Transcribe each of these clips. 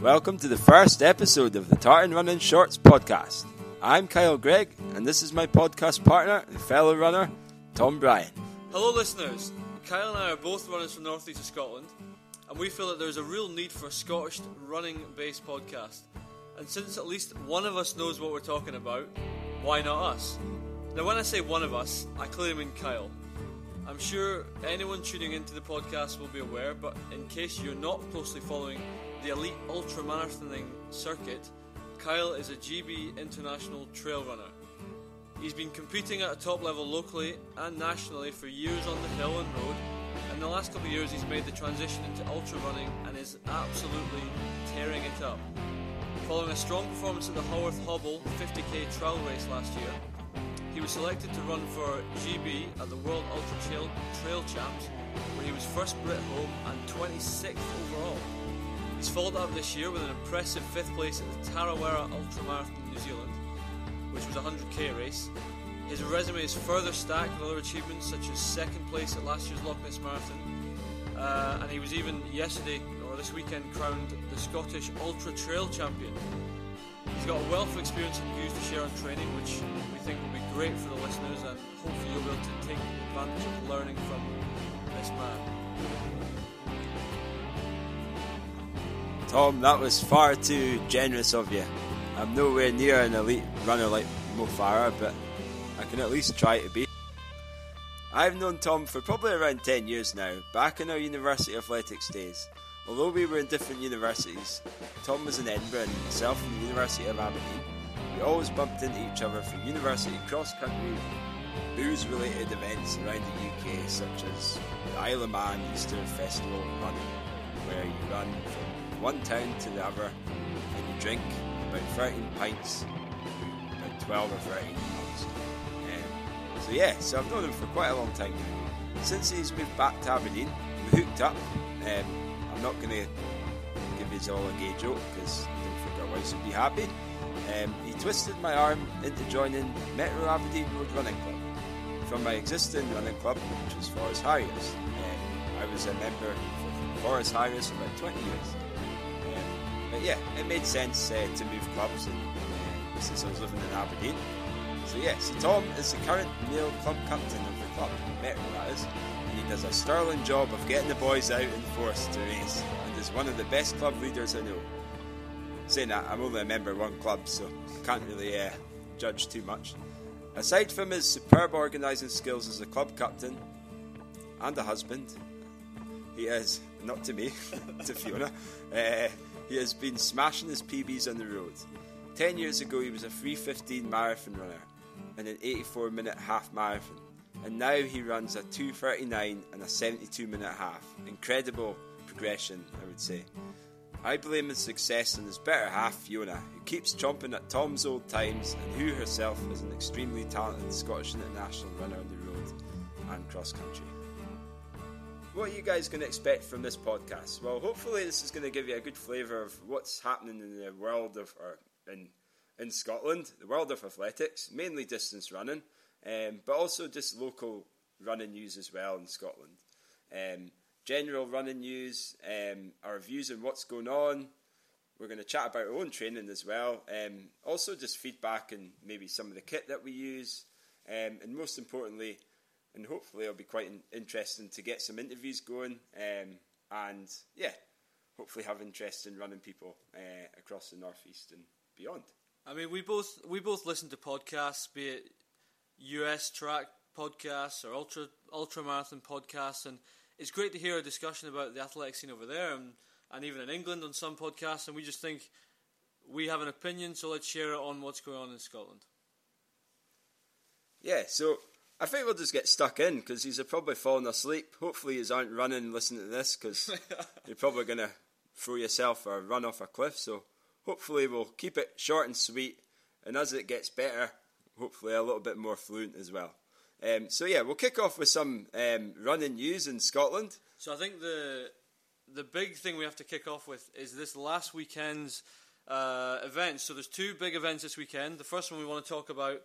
Welcome to the first episode of the Tartan Running Shorts podcast. I'm Kyle Greig, and this is my podcast partner and fellow runner, Tom Bryan. Hello, listeners. Kyle and I are both runners from North East of Scotland, and we feel that there's a real need for a Scottish running based podcast. And since at least one of us knows what we're talking about, why not us? Now, when I say one of us, I clearly mean Kyle. I'm sure anyone tuning into the podcast will be aware, but in case you're not closely following the elite ultramarathoning circuit, Kyle is a GB international trail runner. He's been competing at a top level locally and nationally for years on the hill and road. In the last couple of years, he's made the transition into ultra running and is absolutely tearing it up. Following a strong performance at the Haworth Hobble 50k trail race last year, he was selected to run for GB at the World Ultra Trail, Trail Champs, where he was first Brit home and 26th overall. He's followed up this year with an impressive fifth place at the Tarawera Ultramarathon in New Zealand, which was a 100k race. His resume is further stacked with other achievements such as second place at last year's Loch Ness Marathon, uh, and he was even yesterday or this weekend crowned the Scottish Ultra Trail Champion. He's got a wealth of experience and views to share on training, which we think will be great for the listeners, and hopefully you'll be able to take advantage of learning from this man. Tom, that was far too generous of you. I'm nowhere near an elite runner like Mo Farah, but I can at least try to be. I've known Tom for probably around 10 years now, back in our university athletics days. Although we were in different universities, Tom was in Edinburgh and myself from the University of Aberdeen, we always bumped into each other for university cross country booze related events around the UK, such as the Isle of Man Easter Festival running, where you run from one town to the other and you drink about 13 pints, about 12 or 13 pints. Um, so, yeah, so I've known him for quite a long time now. Since he's moved back to Aberdeen, we hooked up. Um, I'm not going to give his all a gay joke because I don't think our wives would be happy. Um, he twisted my arm into joining Metro Aberdeen Road Running Club from my existing running club, which was Forres Harriers. Um, I was a member for Forres Harriers for about 20 years. But yeah, it made sense uh, to move clubs and, uh, since I was living in Aberdeen. So yeah, so Tom is the current male club captain of the club, Metro that is, and he does a sterling job of getting the boys out in force to race, and is one of the best club leaders I know. Saying that, I'm only a member of one club, so I can't really uh, judge too much. Aside from his superb organising skills as a club captain and a husband, he is, not to me, to Fiona, uh, he has been smashing his PBs on the road. Ten years ago, he was a 315 marathon runner and an 84 minute half marathon, and now he runs a 239 and a 72 minute half. Incredible progression, I would say. I blame his success on his better half, Fiona, who keeps chomping at Tom's old times and who herself is an extremely talented Scottish international runner on the road and cross country. What are you guys going to expect from this podcast? Well, hopefully, this is going to give you a good flavour of what's happening in the world of, or in, in Scotland, the world of athletics, mainly distance running, um, but also just local running news as well in Scotland. Um, general running news, um, our views on what's going on. We're going to chat about our own training as well. Um, also, just feedback and maybe some of the kit that we use. Um, and most importantly, and hopefully it'll be quite in- interesting to get some interviews going. Um, and yeah, hopefully have interest in running people uh, across the northeast and beyond. I mean, we both we both listen to podcasts, be it US track podcasts or ultra ultra marathon podcasts, and it's great to hear a discussion about the athletic scene over there and, and even in England on some podcasts. And we just think we have an opinion, so let's share it on what's going on in Scotland. Yeah, so I think we'll just get stuck in because he's probably fallen asleep. Hopefully, you aren't running and listening to this because you're probably going to throw yourself or run off a cliff. So hopefully, we'll keep it short and sweet. And as it gets better, hopefully, a little bit more fluent as well. Um, so yeah, we'll kick off with some um, running news in Scotland. So I think the the big thing we have to kick off with is this last weekend's uh, events. So there's two big events this weekend. The first one we want to talk about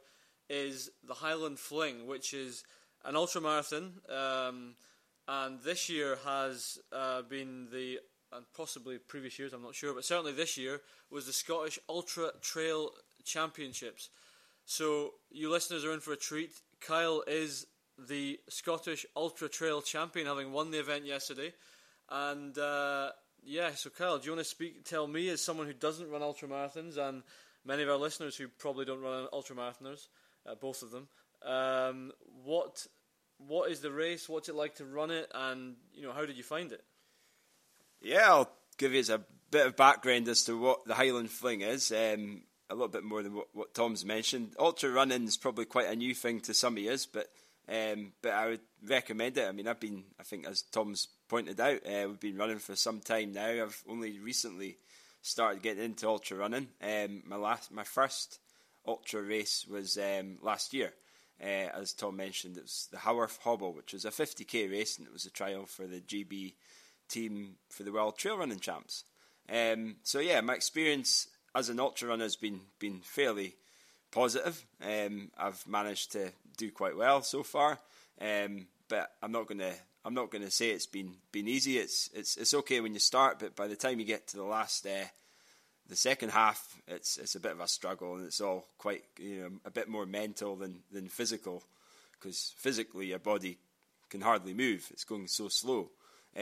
is the Highland Fling, which is an ultra marathon, um, and this year has uh, been the and possibly previous years, I'm not sure, but certainly this year, was the Scottish Ultra Trail Championships. So, you listeners are in for a treat. Kyle is the Scottish Ultra Trail champion, having won the event yesterday. And uh, yeah, so Kyle, do you want to speak? Tell me, as someone who doesn't run ultra marathons, and many of our listeners who probably don't run ultra marathoners, uh, both of them, um, what what is the race? What's it like to run it? And you know, how did you find it? Yeah, I'll give you a bit of background as to what the Highland Fling is. Um, a little bit more than what, what, Tom's mentioned. Ultra running is probably quite a new thing to some of us, but um, but I would recommend it. I mean, I've been, I think, as Tom's pointed out, uh, we've been running for some time now. I've only recently started getting into ultra running. Um, my last, my first ultra race was um, last year. Uh, as Tom mentioned, it was the Haworth Hobble, which was a 50k race, and it was a trial for the GB team for the World Trail Running Champs. Um, so yeah, my experience as an ultra runner has been been fairly positive. Um, I've managed to do quite well so far, um, but I'm not gonna I'm not gonna say it's been been easy. It's it's it's okay when you start, but by the time you get to the last uh, the second half, it's it's a bit of a struggle, and it's all quite you know a bit more mental than than physical, because physically your body can hardly move. It's going so slow.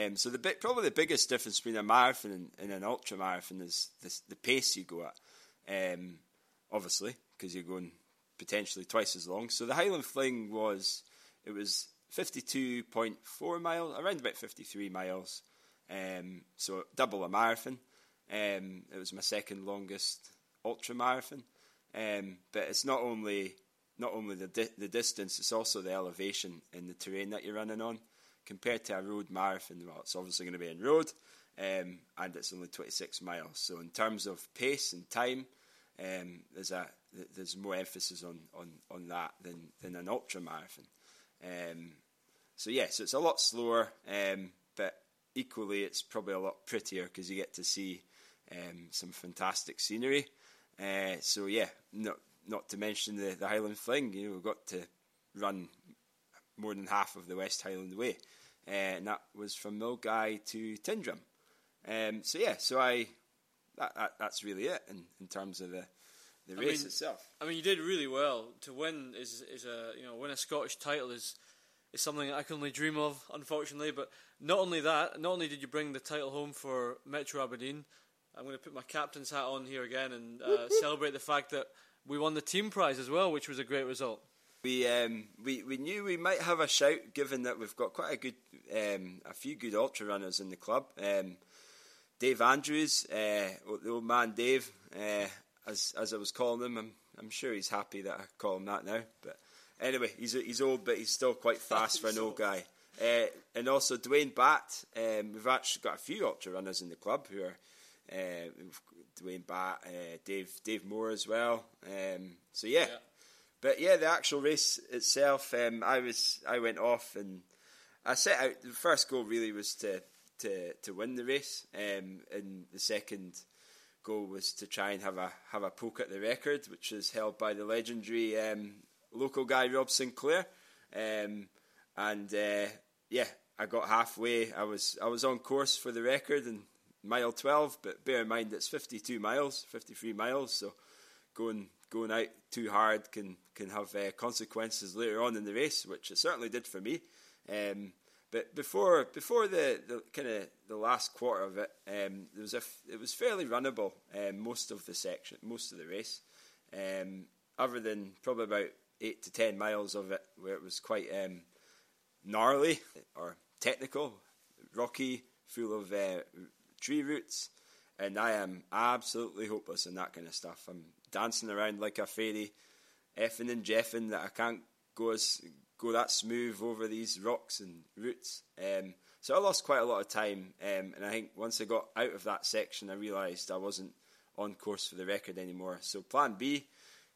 Um, so the bit, probably the biggest difference between a marathon and, and an ultra marathon is this, the pace you go at. Um, obviously, because you're going potentially twice as long. So the Highland Fling was it was 52.4 miles, around about 53 miles. Um, so double a marathon. Um, it was my second longest ultra marathon. Um, but it's not only not only the di- the distance, it's also the elevation in the terrain that you're running on. Compared to a road marathon, well, it's obviously going to be in road, um, and it's only 26 miles. So in terms of pace and time, um, there's a there's more emphasis on, on, on that than, than an ultra marathon. Um, so yeah, so it's a lot slower, um, but equally it's probably a lot prettier because you get to see um, some fantastic scenery. Uh, so yeah, not not to mention the, the Highland Fling. You know, we've got to run more than half of the West Highland Way, uh, and that was from Milngavie to Tyndrum. Um, so yeah, so I that, that, that's really it in, in terms of the the race mean, itself. I mean, you did really well. To win is is a you know win a Scottish title is is something I can only dream of, unfortunately. But not only that, not only did you bring the title home for Metro Aberdeen, I'm going to put my captain's hat on here again and uh, celebrate the fact that we won the team prize as well, which was a great result. We um, we we knew we might have a shout, given that we've got quite a good um, a few good ultra runners in the club. Um, Dave Andrews, uh, the old man Dave, uh, as as I was calling him. I'm I'm sure he's happy that I call him that now. But anyway, he's he's old, but he's still quite fast for an old guy. Uh, and also Dwayne Batt. Um, we've actually got a few ultra runners in the club who are uh, Dwayne Batt, uh, Dave Dave Moore as well. Um, so yeah. yeah. But yeah, the actual race itself, um, I was I went off and I set out. The first goal really was to to to win the race, um, and the second goal was to try and have a have a poke at the record, which is held by the legendary um, local guy Rob Sinclair. Um, and uh, yeah, I got halfway. I was I was on course for the record in mile twelve, but bear in mind it's fifty two miles, fifty three miles. So going going out too hard can can have uh, consequences later on in the race, which it certainly did for me. Um, but before before the, the kind of the last quarter of it, um, there was a f- it was fairly runnable um, most of the section, most of the race, um, other than probably about eight to ten miles of it where it was quite um, gnarly or technical, rocky, full of uh, tree roots, and I am absolutely hopeless in that kind of stuff. I'm dancing around like a fairy, effing and jeffing that I can't go as go that smooth over these rocks and roots. Um, so I lost quite a lot of time, um, and I think once I got out of that section, I realised I wasn't on course for the record anymore. So Plan B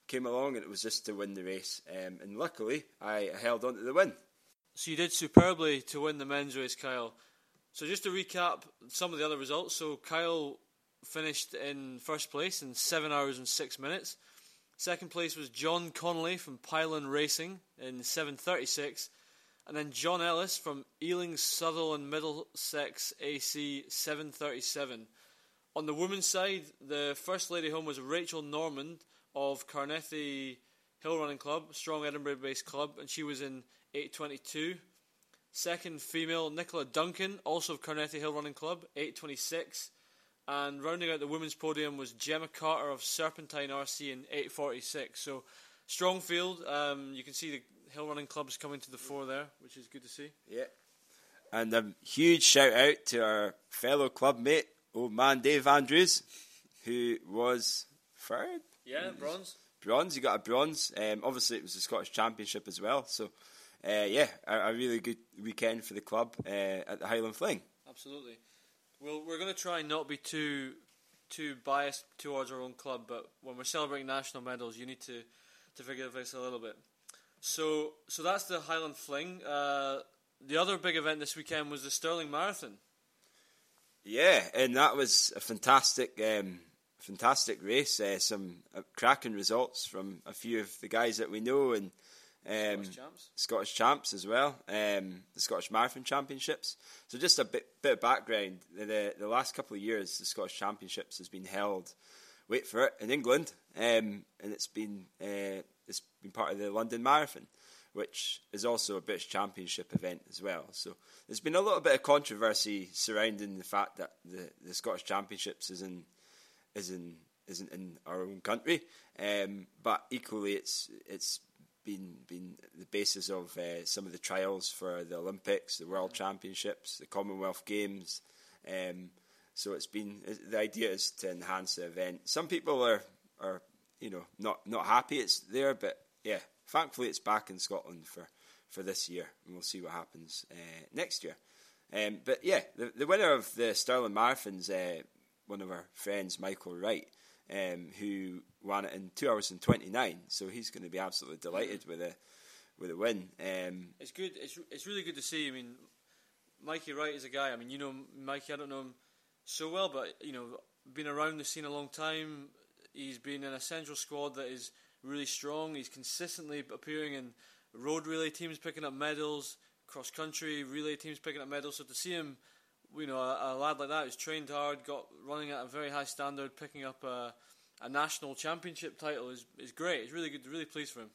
came along, and it was just to win the race, um, and luckily I held on to the win. So you did superbly to win the men's race, Kyle. So just to recap some of the other results, so Kyle finished in first place in seven hours and six minutes. Second place was John Connolly from Pylon Racing in 7:36, And then John Ellis from Ealing, Sutherland, Middlesex AC 737. On the women's side, the first lady home was Rachel Normand of Carnethy Hill Running Club, strong Edinburgh based club, and she was in 822. Second female, Nicola Duncan, also of Carnethy Hill Running Club, 826. And rounding out the women's podium was Gemma Carter of Serpentine RC in 846. So strong field. Um, you can see the hill running clubs coming to the fore there, which is good to see. Yeah. And a huge shout out to our fellow club mate, old man Dave Andrews, who was third. Yeah, bronze. Bronze. He got a bronze. Um, obviously, it was the Scottish Championship as well. So, uh, yeah, a, a, really good weekend for the club uh, at the Highland Fling. Absolutely. Well, we're going to try and not be too too biased towards our own club, but when we're celebrating national medals, you need to to figure this a little bit. So, so that's the Highland Fling. Uh, the other big event this weekend was the Stirling Marathon. Yeah, and that was a fantastic, um, fantastic race. Uh, some uh, cracking results from a few of the guys that we know, and um, Scottish champs. Scottish champs as well. Um, the Scottish Marathon Championships. So, just a bit, bit of background. The, the, the last couple of years, the Scottish Championships has been held. Wait for it in England, um, and it's been uh, it's been part of the London Marathon, which is also a British Championship event as well. So there's been a little bit of controversy surrounding the fact that the, the Scottish Championships is in is in isn't in our own country, um, but equally it's it's been been the basis of uh, some of the trials for the Olympics, the World Championships, the Commonwealth Games. Um, so it's been the idea is to enhance the event. Some people are are you know not not happy it's there, but yeah, thankfully it's back in Scotland for for this year, and we'll see what happens uh, next year. Um, but yeah, the, the winner of the Stirling Marathon's uh, one of our friends, Michael Wright, um, who won it in two hours and twenty nine. So he's going to be absolutely delighted with a with a win. Um, it's good. It's it's really good to see. I mean, Mikey Wright is a guy. I mean, you know, Mikey. I don't know him so well, but you know, been around the scene a long time. He's been in a central squad that is really strong. He's consistently appearing in road relay teams picking up medals, cross country relay teams picking up medals. So to see him, you know, a, a lad like that who's trained hard, got running at a very high standard, picking up a, a national championship title is is great. It's really good. Really pleased for him.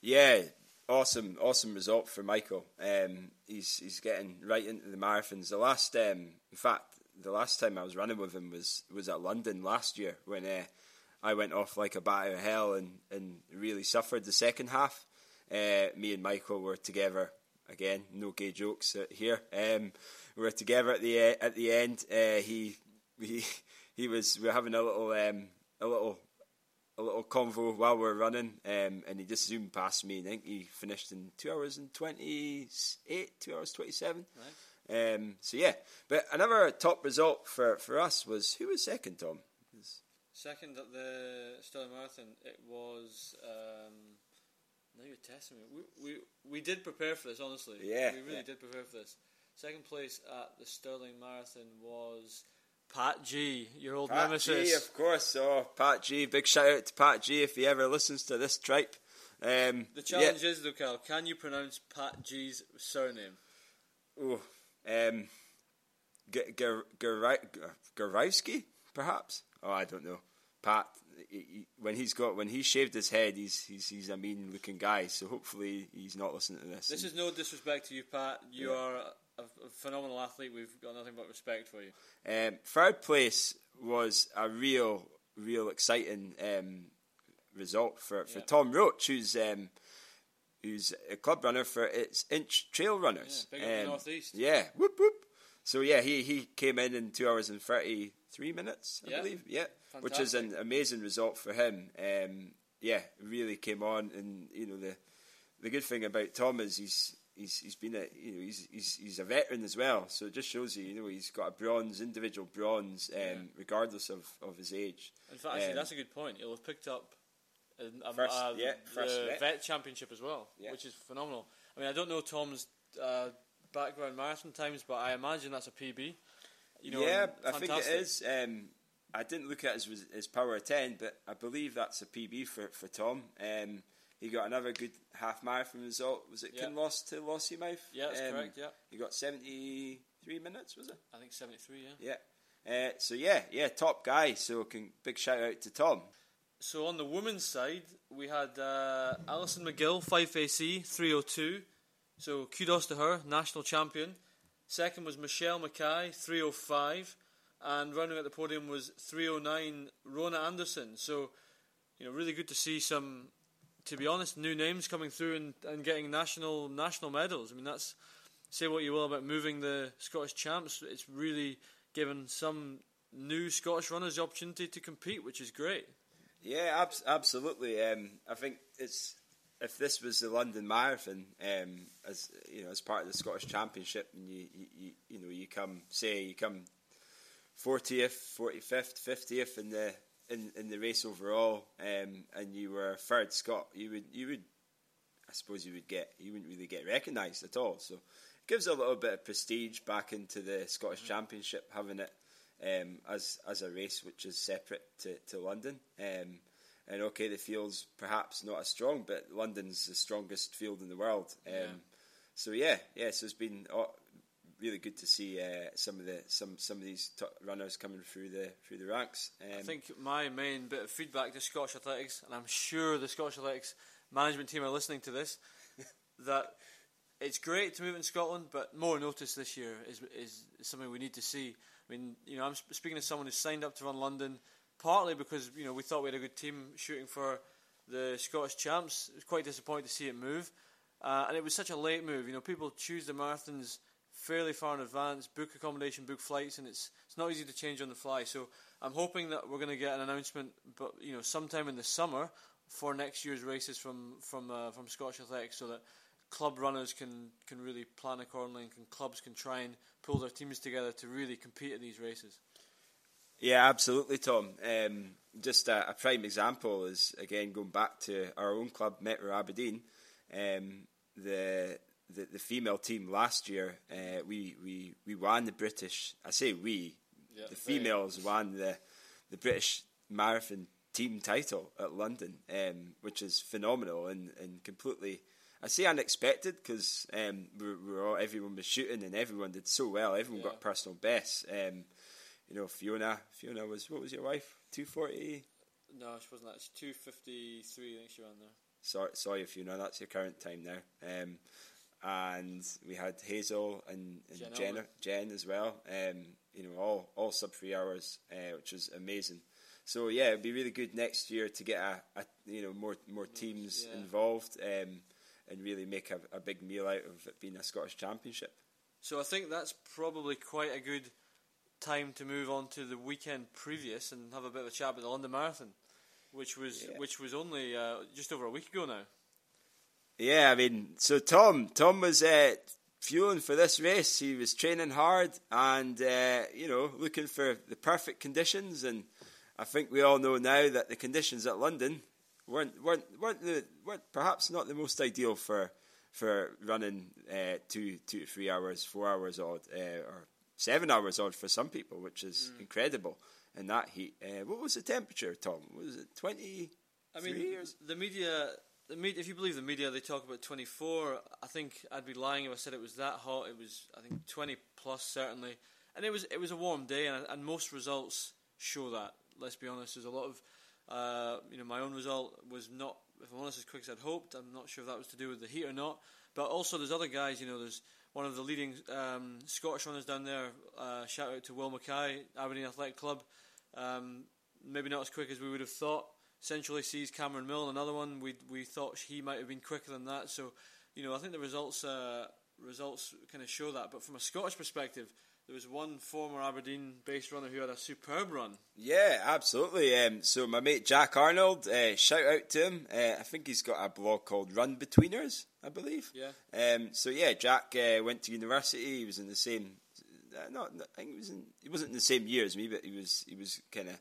Yeah, awesome, awesome result for Michael. Um, he's he's getting right into the marathons. The last, um, in fact, the last time I was running with him was was at London last year when uh, I went off like a bat of hell and, and really suffered the second half. Uh, me and Michael were together again. No gay jokes here. Um, we were together at the uh, at the end. Uh, he he he was we were having a little um, a little a little convo while we were running, um, and he just zoomed past me. I think he finished in two hours and twenty eight, two hours twenty seven. Right. Um, so yeah, but another top result for, for us was who was second, Tom? Second at the Stirling Marathon, it was. Um, now you're testing me. We, we we did prepare for this, honestly. Yeah, we really yeah. did prepare for this. Second place at the Stirling Marathon was Pat G, your old Pat nemesis. G, of course. Oh, Pat G. Big shout out to Pat G if he ever listens to this tripe. Um, the challenge yeah. is, though, Cal, can you pronounce Pat G's surname? Oh, um, Garowski, perhaps. Oh, I don't know. Pat, he, when he's got when he shaved his head, he's he's he's a mean looking guy. So hopefully he's not listening to this. This is no disrespect to you, Pat. You yeah. are a, a, phenomenal athlete. We've got nothing but respect for you. Um, third place was a real, real exciting um, result for, for yeah. Tom Roach, who's um, who's a club runner for its Inch Trail Runners. Yeah, big um, northeast. Yeah, whoop whoop. So yeah, he he came in in two hours and thirty three minutes, I yeah. believe. Yeah, Fantastic. which is an amazing result for him. Um, yeah, really came on, and you know the the good thing about Tom is he's he's he's been a you know he's he's he's a veteran as well. So it just shows you you know he's got a bronze individual bronze um, yeah. regardless of, of his age. In fact, actually, um, that's a good point. He'll have picked up a, first, uh, yeah, first the vet. vet. championship as well, yeah. which is phenomenal. I mean, I don't know Tom's uh, background marathon times, but I imagine that's a PB. You know, yeah, I think it is. Um, I didn't look at his, his power of ten, but I believe that's a PB for for Tom. Um, he got another good half marathon result. Was it Yeah. Kinloss to Lossiemouth? Yeah, that's correct, yeah. He got 73 minutes, was it? I think 73, yeah. Yeah. Uh, so yeah, yeah, top guy. So can, big shout out to Tom. So on the women's side, we had uh, Alison McGill, Fife AC, 302. So kudos to her, national champion. Second was Michelle Mackay, 305. And rounding out the podium was 309, Rona Anderson. So, you know, really good to see some, to be honest, new names coming through and, and getting national national medals. I mean, that's, say what you will about moving the Scottish champs, it's really given some new Scottish runners the opportunity to compete, which is great. Yeah, abs- absolutely. Um, I think it's if this was the London Marathon, um, as you know, as part of the Scottish Championship, and you, you, you, know, you come say you come fortieth, forty fifth, fiftieth in the in, in the race overall, um, and you were third Scot, you would you would, I suppose you would get you wouldn't really get recognised at all. So it gives a little bit of prestige back into the Scottish Championship, having it um, as as a race which is separate to, to London. Um, and okay, the field's perhaps not as strong, but London's the strongest field in the world. Um, Yeah. So yeah, yeah. So it's been uh, really good to see uh, some of the some some of these top runners coming through the through the ranks. Um, I think my main bit of feedback to Scottish Athletics, and I'm sure the Scottish Athletics management team are listening to this, that it's great to move in Scotland, but more notice this year is, is something we need to see. I mean, you know, I'm sp- speaking to someone who signed up to run London partly because you know we thought we had a good team shooting for the Scottish champs. It was quite disappointing to see it move, uh, and it was such a late move. You know, people choose the marathons fairly far in advance, book accommodation, book flights, and it's it's not easy to change on the fly. So I'm hoping that we're going to get an announcement, but you know, sometime in the summer for next year's races from from uh, from Scottish Athletics, so that club runners can can really plan accordingly, and can, clubs can try and pull their teams together to really compete at these races. Yeah, absolutely, Tom. Um, just a, a prime example is again going back to our own club, Metro Aberdeen. Um, the, the the female team last year, uh, we, we we won the British. I say we, Yeah, the females won the the British marathon team title at London, um, which is phenomenal and, and completely. I say unexpected because um, we we were all, everyone was shooting and everyone did so well. Everyone Yeah. got personal bests. Um, you know, Fiona. Fiona was what was your wife? Two forty. No, she wasn't that. It's two fifty three. I think she ran there. Sorry, sorry, Fiona. That's your current time now. Um, and we had Hazel and, and Jen Jen, Jen as well. Um, you know, all all sub three hours, uh, which was amazing. So yeah, it'd be really good next year to get a, a you know more more teams yeah. involved um, and really make a, a big meal out of it being a Scottish championship. So I think that's probably quite a good time to move on to the weekend previous and have a bit of a chat about the London Marathon, which was Yeah. which was only uh, just over a week ago now. Yeah, I mean, so Tom, Tom was uh, fueling for this race. He was training hard and uh, you know looking for the perfect conditions. And I think we all know now that the conditions at London weren't weren't weren't, the, weren't perhaps not the most ideal for for running uh, two two to three hours, four hours odd, uh, or seven hours odd for some people, which is incredible in that heat. Uh, what was the temperature, Tom? Was it twenty? I mean, years? the media, the media. If you believe the media, they talk about 24. I think I'd be lying if I said it was that hot. It was, I think, 20 plus certainly, and it was it was a warm day, and, and most results show that. Let's be honest. There's a lot of, uh, you know, my own result was not, if I'm honest, as quick as I'd hoped. I'm not sure if that was to do with the heat or not, but also there's other guys. You know, there's one of the leading um, Scottish runners down there. Uh, shout out to Will Mackay, Aberdeen Athletic Club. Um, maybe not as quick as we would have thought. Centrally sees Cameron Mill, another one. We we thought he might have been quicker than that. So, you know, I think the results uh, results kind of show that. But from a Scottish perspective, there was one former Aberdeen-based runner who had a superb run. Yeah, absolutely. Um, so my mate Jack Arnold, uh, shout out to him. Uh, I think he's got a blog called Run Betweeners, I believe. Yeah. Um, so yeah, Jack uh, went to university. He was in the same. Uh, not, I think he was in. He wasn't in the same year as me, but he was. He was kind of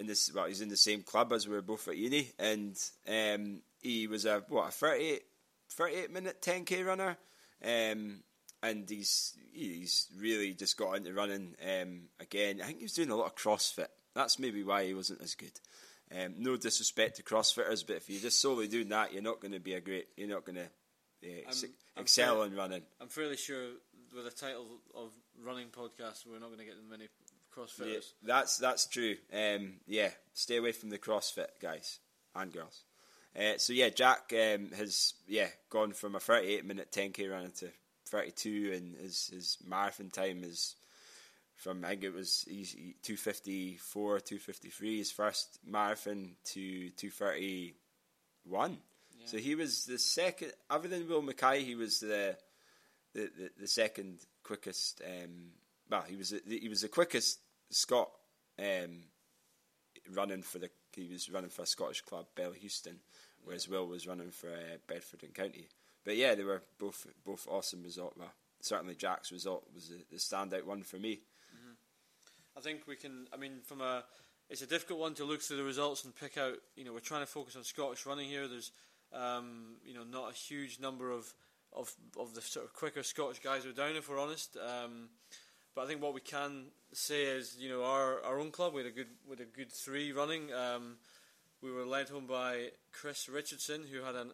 in this. Well, he's in the same club as we were both at uni, and um, he was a what a 38, 38 minute ten k runner. Um, and he's he's really just got into running um, again. I think he was doing a lot of CrossFit. That's maybe why he wasn't as good. Um, no disrespect to CrossFitters, but if you're just solely doing that, you're not going to be a great. You're not going to uh, ex- excel in running. I'm fairly sure with a title of running podcast, we're not going to get many Yeah, CrossFitters. that's that's true. Um, yeah, stay away from the CrossFit guys and girls. Uh, so yeah, Jack um, has yeah gone from a 38 minute 10k runner to 32, and his his marathon time is from I think it was he's 254, 253 his first marathon to 231. So he was the second, other than Will Mackay, he was the the, the, the second quickest. Um, well, he was the, he was the quickest Scot um, running for the. He was running for a Scottish club, Bellahouston, whereas Will was running for uh, Bedford and County. But yeah, they were both both awesome result. Well, certainly Jack's result was the, the standout one for me. I think we can. I mean, from a, it's a difficult one to look through the results and pick out. You know, we're trying to focus on Scottish running here. There's, um, you know, not a huge number of, of of the sort of quicker Scottish guys who are down, if we're honest. Um, but I think what we can say is, you know, our, our own club we had a good with a good three running. Um, we were led home by Chris Richardson, who had an,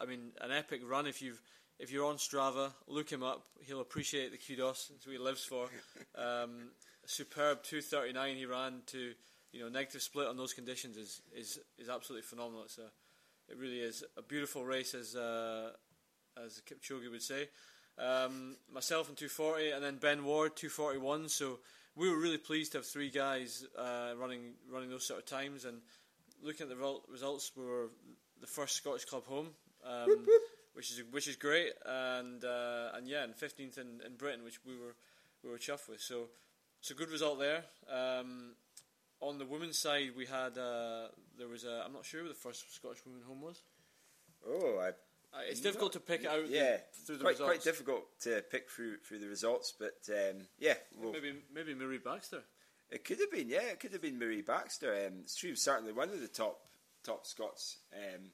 I mean, an epic run. If you've if you're on Strava, look him up. He'll appreciate the kudos. That's what he lives for. Um, superb 239 he ran to you know negative split on those conditions is is is absolutely phenomenal it's a it really is a beautiful race as uh, as Kipchoge would say um, myself in 240 and then Ben Ward 241 so we were really pleased to have three guys uh, running running those sort of times and looking at the results we were the first Scottish club home um, which is which is great and uh, and yeah and 15th in, in Britain which we were we were chuffed with so it's a good result there. Um, on the women's side, we had uh, there was a I'm not sure who the first Scottish woman home was. Oh, I Uh, it's difficult to pick it out yeah, through the quite results. quite difficult to pick through through the results, but um, yeah, well, Maybe maybe Marie Baxter. It could have been, yeah, it could have been Marie Baxter. Um, it's true, certainly one of the top top Scots. Um,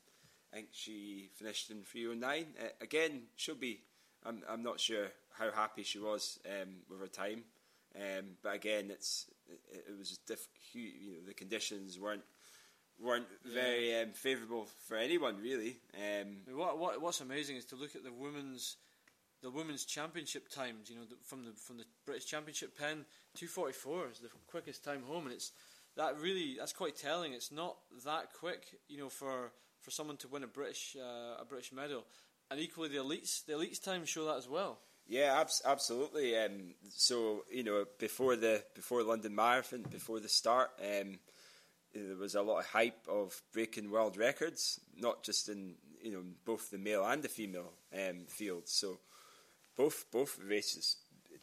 I think she finished in 309. Uh, again, she'll be. I'm I'm not sure how happy she was um, with her time, um, but again, it's it, it was diff- you know the conditions weren't weren't very um, favourable for anyone really. Um, what, what what's amazing is to look at the women's the women's championship times. You know, the, from the from the British Championship pen, two forty four is the quickest time home, and it's that really that's quite telling. It's not that quick, you know, for for someone to win a British uh, a British medal, and equally the elites the elites times show that as well. Yeah, abs- absolutely. Um, so you know, before the before London Marathon, before the start, um, there was a lot of hype of breaking world records, not just in you know both the male and the female um, fields. So both both races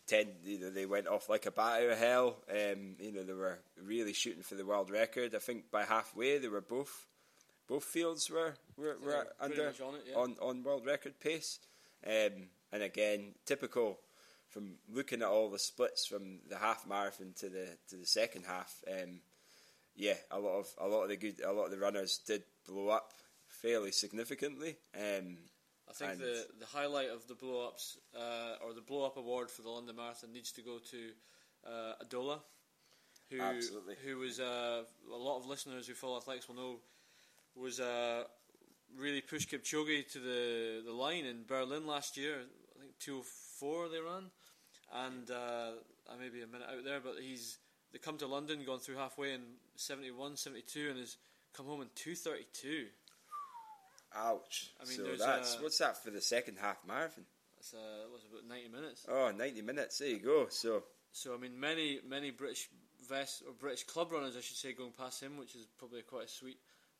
tend you know they went off like a bat out of hell. Um, you know they were really shooting for the world record. I think by halfway they were both both fields were were, were under on it, yeah. on on world record pace. Um, and again, typical from looking at all the splits from the half marathon to the to the second half. Um, yeah, a lot of a lot of the good a lot of the runners did blow up fairly significantly. Um, I think the the highlight of the blow ups uh, or the blow up award for the London Marathon needs to go to uh, Adola, who Absolutely. who was uh, a lot of listeners who follow athletics will know was uh, really pushed Kipchoge to the the line in Berlin last year. I think two four they ran, and uh, I may be a minute out there, but he's they come to London, gone through halfway in 71, 72, and has come home in two thirty two. ouch! I mean, so that's a- what's that for the second half marathon? That's uh, that was about ninety minutes. Oh, 90 minutes. There you go. So So I mean, many many British vest or British club runners, I should say, going past him, which is probably quite a sweet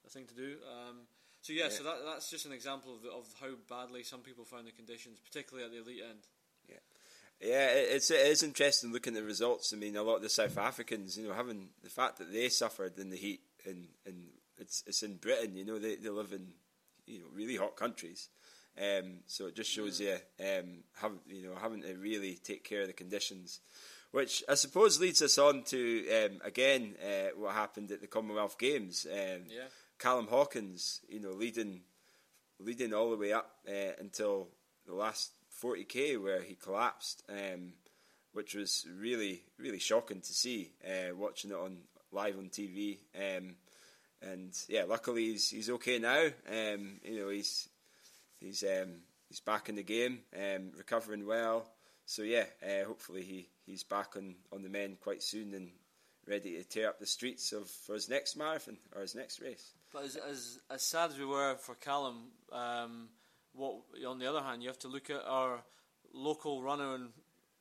thing to do. Um, so yeah, so that that's just an example of the, of how badly some people found the conditions, particularly at the elite end. Yeah, it- it's it is interesting looking at the results. I mean, a lot of the South Africans, you know, having the fact that they suffered in the heat, and and it's it's in Britain, you know, they they live in you know really hot countries, um, so it just shows you um having you know having to really take care of the conditions, which I suppose leads us on to um, again uh, what happened at the Commonwealth Games. Um, Yeah. Callum Hawkins, you know, leading leading all the way up uh, until the last 40k where he collapsed, um, which was really really shocking to see uh, watching it on live on TV. Um, and yeah, luckily he's he's okay now. Um, you know, he's he's um, he's back in the game, um, recovering well. So yeah, uh, hopefully he, he's back on, on the men quite soon and ready to tear up the streets of for his next marathon or his next race. But as as, as sad as we were for Callum, um, what on the other hand, you have to look at our local runner and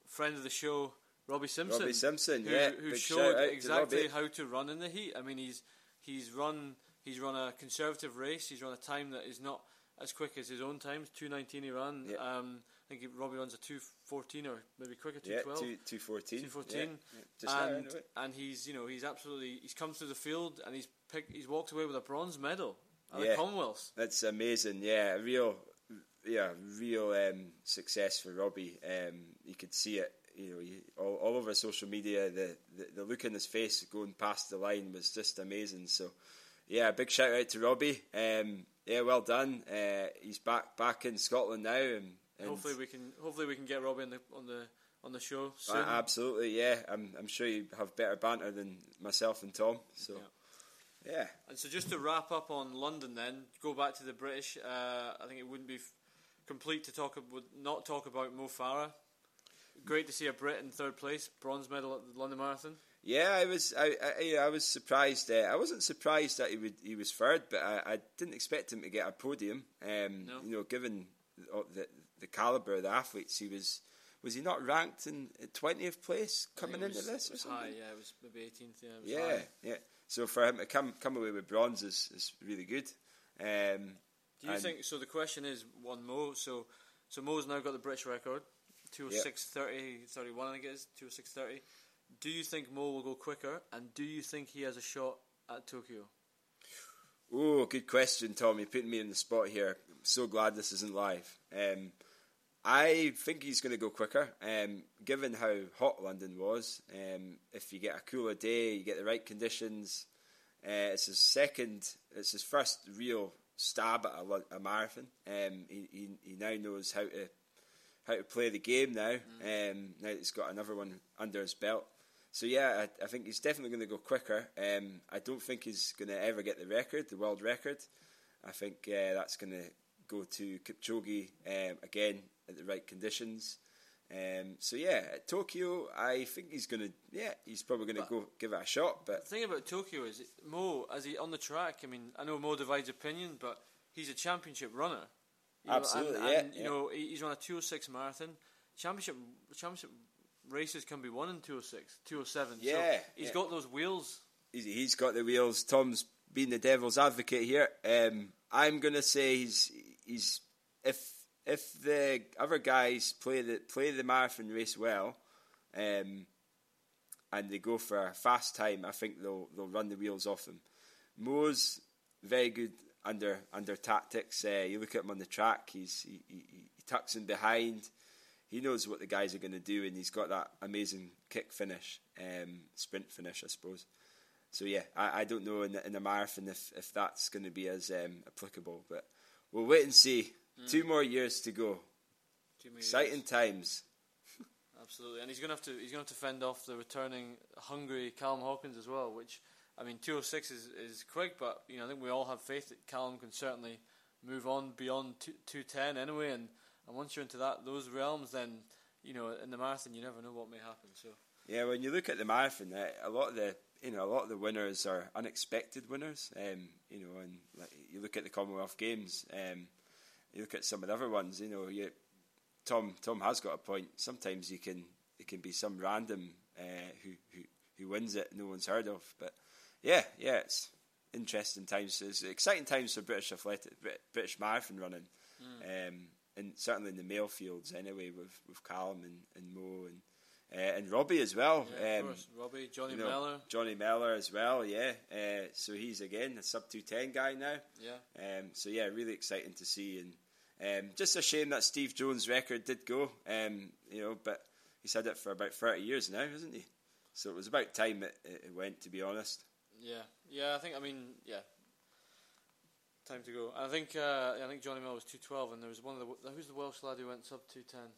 friend of the show, Robbie Simpson. Robbie Simpson, who, yeah, who showed out to exactly how to run in the heat. I mean, he's he's run he's run a conservative race. He's run a time that is not as quick as his own times. Two nineteen he ran. Yeah. Um, I think Robbie runs a two fourteen or maybe quicker, two Yeah, twelve. two two fourteen. 214 Yeah, yeah. And and he's you know he's absolutely he's come through the field and he's picked he's walked away with a bronze medal at Yeah. the Commonwealths. That's amazing. Yeah, real, yeah, real um, success for Robbie. Um, you could see it. You know, he, all, all over social media. The, the the look in his face going past the line was just amazing. So, yeah, big shout out to Robbie. Um, yeah, well done. Uh, he's back back in Scotland now, and, and Hopefully we can hopefully we can get Robbie on the on the on the show soon. Uh, absolutely, yeah. I'm I'm sure you have better banter than myself and Tom. So, yeah. And so just to wrap up on London, then go back to the British. Uh, I think it wouldn't be f- complete to talk about not talk about Mo Farah. Great to see a Brit in third place, bronze medal at the London Marathon. Yeah, I was. I, I, I was surprised. Uh, I wasn't surprised that he would. He was third, but I, I didn't expect him to get a podium. Um, No. You know, given the, the the caliber of the athletes, he was. Was he not ranked in twentieth place coming into was- this or was something? high, yeah, it was maybe 18th. Yeah, Yeah, high. yeah. So for him to come come away with bronze is, is really good. Um, Do you think so? The question is one Mo. So, so Mo's now got the British record, 206.30, 31, I think it is 206.30. Do you think Mo will go quicker? And do you think he has a shot at Tokyo? Oh, good question, Tom. You're putting me in the spot here. I'm so glad this isn't live. Um, I think he's going to go quicker. Um, given how hot London was, um, if you get a cooler day, you get the right conditions. Uh, it's his second, it's his first real stab at a, a marathon. Um, he, he he now knows how to how to play the game now. Um, now that he's got another one under his belt. So yeah, I, I think he's definitely going to go quicker. Um, I don't think he's going to ever get the record, the world record. I think uh, that's going to go to Kipchoge um, again at the right conditions. Um, so yeah, at Tokyo, I think he's going to. Yeah, he's probably going to But- go give it a shot. But The thing about Tokyo is Mo, as he on the track. I mean, I know Mo divides opinion, but he's a championship runner. You know, Absolutely, and, yeah, and, you yeah. know, he's run a 206 marathon. Championship championship races can be won in 206, 207. so Yeah, he's yeah. got those wheels. he's, he's got the wheels. Tom's being the devil's advocate here. Um, I'm going to say he's he's if if the other guys play the play the marathon race well, um, and they go for a fast time, I think they'll they'll run the wheels off them. Mo's very good under under tactics. Uh, you look at him on the track; he's he, he, he tucks in behind. He knows what the guys are going to do, and he's got that amazing kick finish, um, sprint finish, I suppose. So yeah, I, I don't know in the, in the marathon if, if that's going to be as um, applicable, but we'll wait and see. Two more years to go. Exciting years. times. Absolutely, and he's going to have to he's going to have to fend off the returning hungry Callum Hawkins as well. Which I mean, 206 is is quick, but you know I think we all have faith that Callum can certainly move on beyond 210 anyway. And, and once you're into that those realms, then you know in the marathon you never know what may happen. So Yeah, when you look at the marathon, uh, a lot of the you know a lot of the winners are unexpected winners. Um, you know, and like, you look at the Commonwealth Games, um, you look at some of the other ones. You know, you, Tom Tom has got a point. Sometimes you can it can be some random uh, who who who wins it, no one's heard of. But yeah, yeah, it's interesting times. It's exciting times for British athletic, British marathon running, um, and certainly in the male fields anyway with with Callum and, and Mo and uh, and Robbie as well. yeah, of um, course, Robbie, Johnny you know, Mellor, Johnny Mellor as well, yeah. Uh, so he's again a sub two ten guy now. yeah. Um, so yeah, really exciting to see, and um, just a shame that Steve Jones' record did go. Um, you know, but he's had it for about thirty years now, hasn't he? So it was about time it, it went. To be honest, Yeah, yeah. I think. I mean, yeah. Time to go. I think. Uh, I think Johnny Mel was two twelve, and there was one of the who's the Welsh lad who went sub two ten.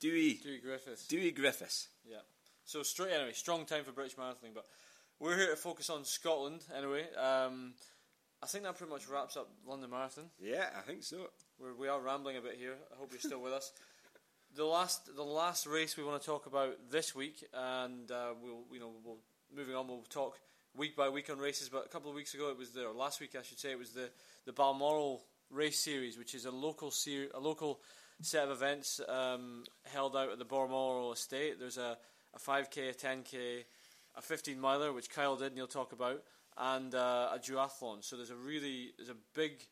Dew- Dewi Dewi Griffiths. Dewi Griffiths. Yeah. So straight anyway, strong time for British marathoning, but we're here to focus on Scotland anyway. Um, I think that pretty much wraps up London Marathon. Yeah, I think so. We're, we are rambling a bit here. I hope you're still with us. The last, the last race we want to talk about this week, and uh, we'll, you know, we'll moving on. We'll talk week by week on races. But a couple of weeks ago, it was the or last week, I should say, it was the the Balmoral Race Series, which is a local ser- a local set of events um, held out at the Balmoral Estate. There's a, a 5k, a 10k, a 15 miler, which Kyle did, and he'll talk about, and uh, a duathlon. So there's a really there's a big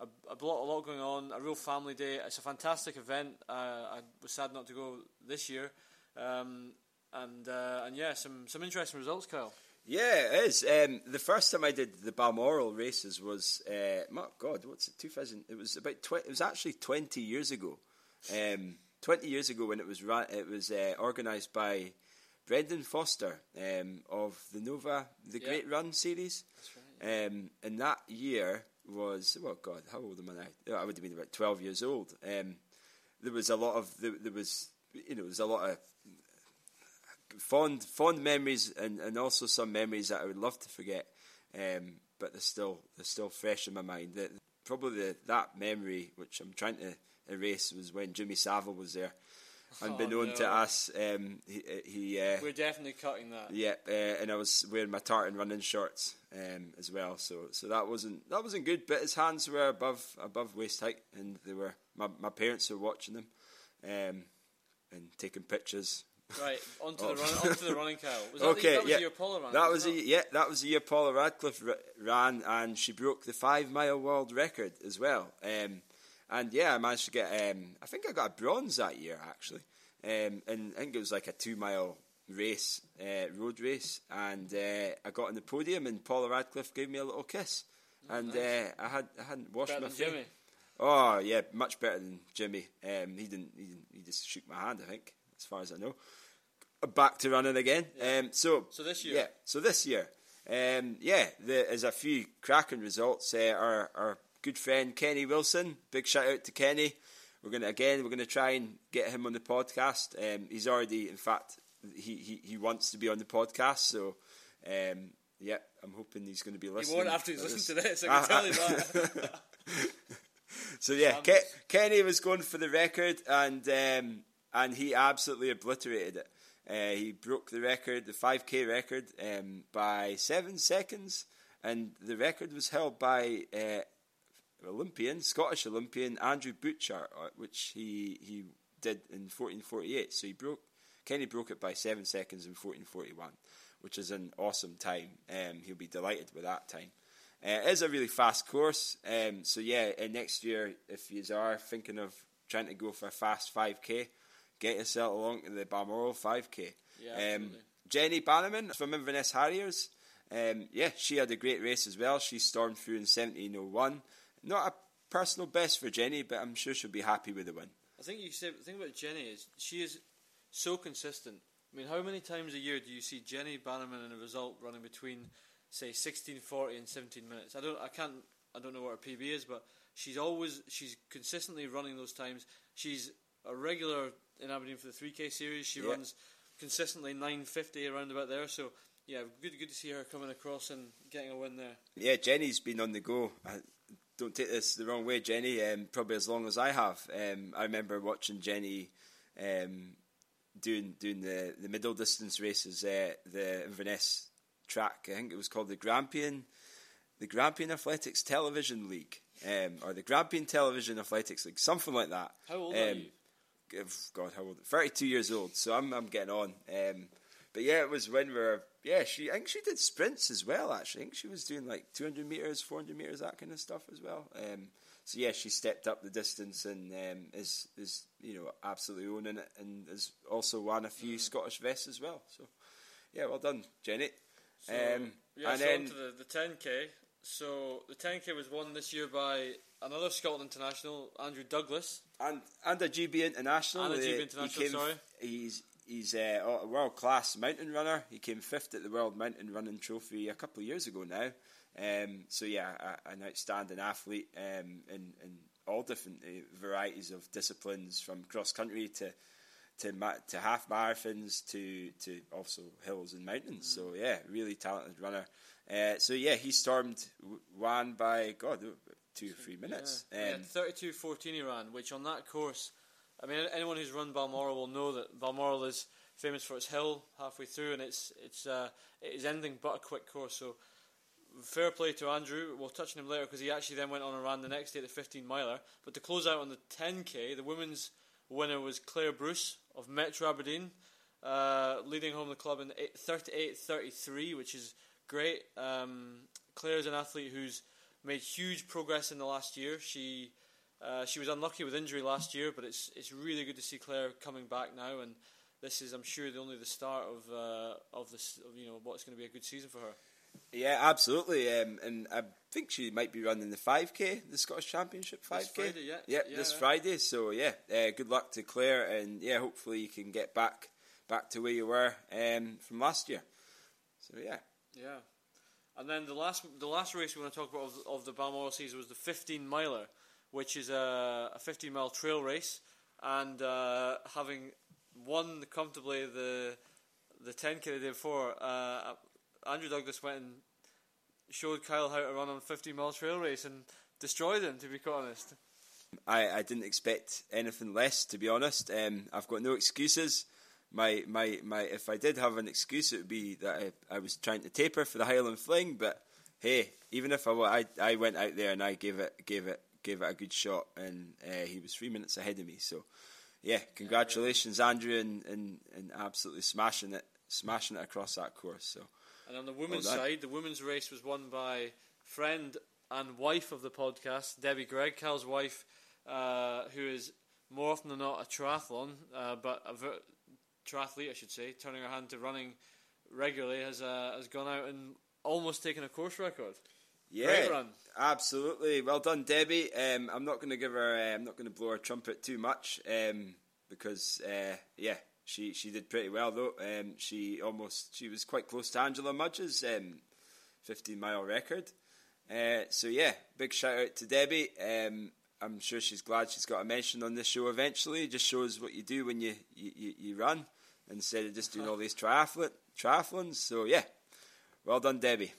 a, a, lot, a lot going on. A real family day. It's a fantastic event. Uh, I was sad not to go this year, um, and uh, and yeah, some some interesting results, Kyle. Yeah, it is. Um, the first time I did the Balmoral races was, uh, my God, what's it? Two thousand. It was about. Tw- it was actually twenty years ago. Um, twenty years ago when it was ra- it was uh, organised by Brendan Foster um, of the Nova, the Yeah. Great Run series. That's right. Um, and that year was, oh God, how old am I now? I would have been about 12 years old. Um, there was a lot of, there, there was, you know, there was a lot of fond, fond memories and, and also some memories that I would love to forget. Um, but they're still, they're still fresh in my mind. That probably the, that memory, which I'm trying to erase, was when Jimmy Savile was there. Unbeknown to no. us, um, he, he uh, We're definitely cutting that. yeah, uh, and I was wearing my tartan running shorts um, as well. So so that wasn't that wasn't good. But his hands were above above waist height, and they were my my parents were watching them, um, and taking pictures. Right, onto Oh. the run, onto the running, Kyle. Was that okay, the, that was yeah, the year Paula ran. that was a, yeah, that was the year Paula Radcliffe r- ran, and she broke the five mile world record as well. Um, and yeah, I managed to get. Um, I think I got a bronze that year actually, um, and I think it was like a two mile race, uh, road race, and uh, I got on the podium, and Paula Radcliffe gave me a little kiss, and uh, I had I hadn't washed Better my than face. Jimmy. Oh yeah, much better than Jimmy. Um, he didn't, he didn't. He just shook my hand. I think, as far as I know. Back to running again. Um, so So this year? yeah. So this year, um, yeah, there's a few cracking results. Uh, our our good friend Kenny Wilson. Big shout out to Kenny. We're gonna again. We're gonna try and get him on the podcast. Um, he's already, in fact, he, he he wants to be on the podcast. So. Um, yeah, I'm hoping he's going to be listening. He won't after he's to listened this. to this. I can tell you that. So yeah, Ke- Kenny was going for the record, and um, and he absolutely obliterated it. Uh, he broke the record, the 5k record, um, by seven seconds, and the record was held by uh, Olympian, Scottish Olympian Andrew Butchart, uh, which he he did in 1448. So he broke Kenny broke it by seven seconds in 1441, which is an awesome time. Um, he'll be delighted with that time. Uh, it is a really fast course, um, so yeah. Uh, next year, if you are thinking of trying to go for a fast 5k, get yourself along to the Balmoral 5k. Yeah, um. Jenny Bannerman from Inverness Harriers. Um, yeah, she had a great race as well. She stormed through in 1701. Not a personal best for Jenny, but I'm sure she'll be happy with the win. I think you said the thing about Jenny is she is so consistent. I mean, how many times a year do you see Jenny Bannerman in a result running between, say, sixteen forty and seventeen minutes? I don't, I can't, I don't know what her PB is, but she's always, she's consistently running those times. She's a regular in Aberdeen for the three K series. She Yeah. runs consistently nine fifty around about there. So yeah, good, good to see her coming across and getting a win there. Yeah, Jenny's been on the go. I, don't take this the wrong way, Jenny. Um, probably as long as I have. Um, I remember watching Jenny um, doing doing the, the middle distance races, uh, the Inverness track. I think it was called the Grampian, the Grampian Athletics Television League, um, or the Grampian Television Athletics League, something like that. How old are Um, you? God, how old? Thirty-two years old. So I'm I'm getting on. Um, but yeah, it was when we were. Yeah, she. I think she did sprints as well. Actually, I think she was doing like 200 meters, 400 meters, that kind of stuff as well. Um, so yeah, she stepped up the distance and um, is is you know absolutely owning it, and has also won a few Scottish vests as well. So yeah, well done, Jenny. So, um, yeah, and so then on to the, the 10k. So the 10k was won this year by another Scotland international, Andrew Douglas. and and a GB international. And a GB uh, international, he came, sorry. He's he's uh, a world class mountain runner. He came fifth at the World Mountain Running Trophy a couple of years ago now. Um, so yeah, a, an outstanding athlete um, in in all different uh, varieties of disciplines, from cross country to to ma- to half marathons to to also hills and mountains. Mm. So yeah, really talented runner. Uh, so yeah, he stormed Juan by God two or three minutes. Yeah, um, yeah 32-14 he ran, which on that course, I mean, anyone who's run Balmoral will know that Balmoral is famous for its hill halfway through, and it's it's uh, it is anything but a quick course. So fair play to Andrew. We'll touch on him later because he actually then went on and ran the next day the 15 miler. But to close out on the 10k, the women's winner was Claire Bruce of Metro Aberdeen, uh, leading home the club in 38.33, which is great. Um, Claire is an athlete who's made huge progress in the last year. She uh, she was unlucky with injury last year, but it's it's really good to see Claire coming back now, and this is, I'm sure, the only the start of uh, of this, of, you know, what's going to be a good season for her. Yeah, absolutely, um, and I think she might be running the 5k, the Scottish Championship 5k. Friday, yeah. Yep, yeah, this yeah. Friday. So yeah, uh, good luck to Claire, and yeah, hopefully you can get back back to where you were um, from last year. So yeah. Yeah. And then the last the last race we want to talk about of, of the Balmoral season was the 15 miler, which is a, a 15 mile trail race, and uh, having won comfortably the the 10k the day before, uh, Andrew Douglas went and showed Kyle how to run on a 15 mile trail race and destroyed him. To be quite honest. I, I didn't expect anything less, to be honest. Um, I've got no excuses my, my, my, if I did have an excuse, it would be that I, I was trying to taper for the Highland Fling. But hey, even if I, I, I went out there and I gave it, gave it, gave it a good shot, and uh, he was three minutes ahead of me. So, yeah, congratulations, Andrew, and, and, and absolutely smashing it, smashing it across that course. So, and on the women's well side, the women's race was won by friend and wife of the podcast, Debbie Greig, Kyle's wife, uh, who is more often than not a triathlon, uh, but a ver- triathlete, I should say, turning her hand to running regularly, has uh, has gone out and almost taken a course record. Yeah, absolutely. Well done, Debbie. Um, I'm not going to give her. Uh, I'm not going to blow her trumpet too much um, because, uh, yeah, she she did pretty well though. Um, she almost she was quite close to Angela Mudge's um, 15 mile record. Uh, so yeah, big shout out to Debbie. I'm sure she's glad she's got a mention on this show eventually. It just shows what you do when you, you, you run instead of just doing all these triathlon, triathlons. So, yeah, well done, Debbie.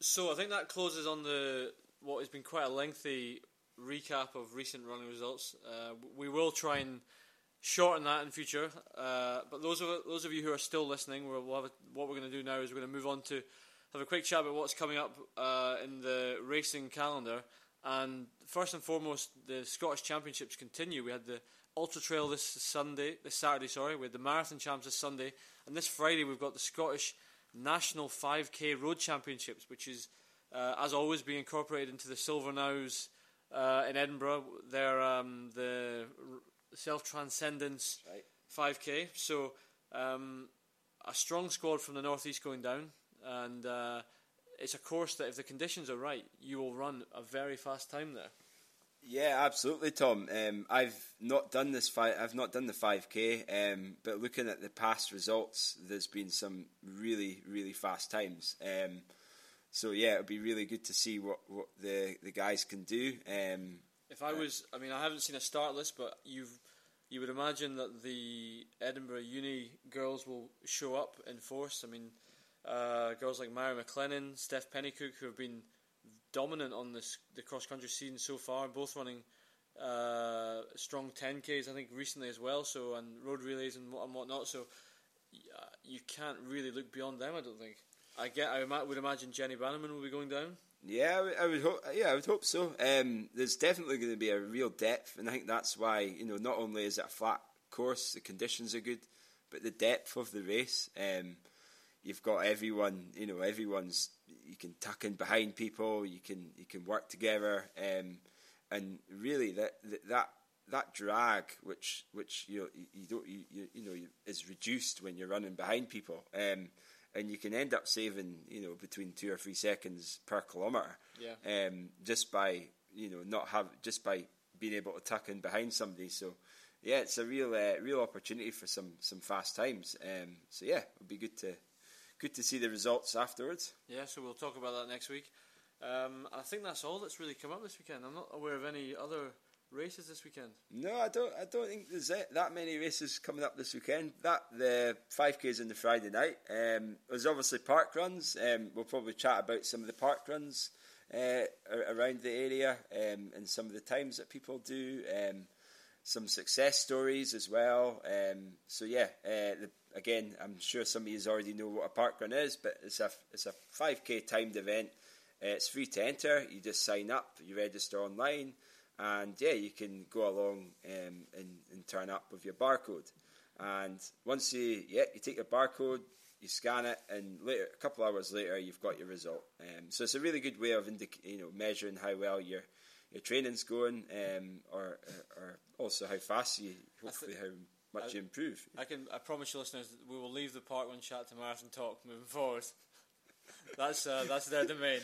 So, I think that closes on the what has been quite a lengthy recap of recent running results. Uh, we will try and shorten that in future. Uh, but those of those of you who are still listening, we'll a, what we're going to do now is we're going to move on to have a quick chat about what's coming up uh, in the racing calendar. And first and foremost, the Scottish Championships continue. We had the Ultra Trail this Sunday, this Saturday, sorry. We had the Marathon Champs this Sunday, and this Friday we've got the Scottish National 5K Road Championships, which is, uh, as always, being incorporated into the Silverknowes uh, in Edinburgh. They're um, the Self Transcendence right. 5K. So um, a strong squad from the northeast going down, and uh, it's a course that if the conditions are right, you will run a very fast time there. Yeah, absolutely, Tom. Um, I've not done this. Fi- I've not done the five k. Um, but looking at the past results, there's been some really, really fast times. Um, so yeah, it'll be really good to see what, what the the guys can do. Um, if I was, I mean, I haven't seen a start list, but you've you would imagine that the Edinburgh Uni girls will show up in force. I mean, uh, girls like Mhairi Maclennan, Steph Pennycook, who have been dominant on this the cross country scene so far, both running uh, strong 10Ks, I think, recently as well, so and road relays and, and whatnot. So uh, you can't really look beyond them, I don't think. I get. I would imagine Jenny Bannerman will be going down. Yeah, I would, I would hope. Yeah, I would hope so. Um, there's definitely going to be a real depth, and I think that's why you know not only is it a flat course, the conditions are good, but the depth of the race. Um, you've got everyone, you know, everyone's you can tuck in behind people, you can you can work together, um, and really that that that drag, which which you you don't you, you know is reduced when you're running behind people, um, and you can end up saving you know between two or three seconds per kilometer, yeah. um, just by you know not have just by being able to tuck in behind somebody. So yeah, it's a real uh, real opportunity for some some fast times. Um, so yeah, it'll be good to good to see the results afterwards. Yeah, so we'll talk about that next week. Um, I think that's all that's really come up this weekend. I'm not aware of any other races this weekend? No, I don't. I don't think there's that, many races coming up this weekend. That the five k's on the Friday night. Um, there's obviously park runs. Um, we'll probably chat about some of the park runs uh, around the area um, and some of the times that people do. Some success stories as well. Um, so yeah, uh, the, again, I'm sure some of you already know what a park run is, but it's a it's a 5k timed event. Uh, it's free to enter. You just sign up, you register online, and yeah, you can go along um, and, and turn up with your barcode. And once you yeah, you take your barcode, you scan it, and later, a couple hours later, you've got your result. Um, so it's a really good way of indic- you know measuring how well your your training's going, um, or, or also how fast you, hopefully how much I, you improve. I can I promise you, listeners, that we will leave the park run chat to marathon talk moving forward. that's uh, that's their domain.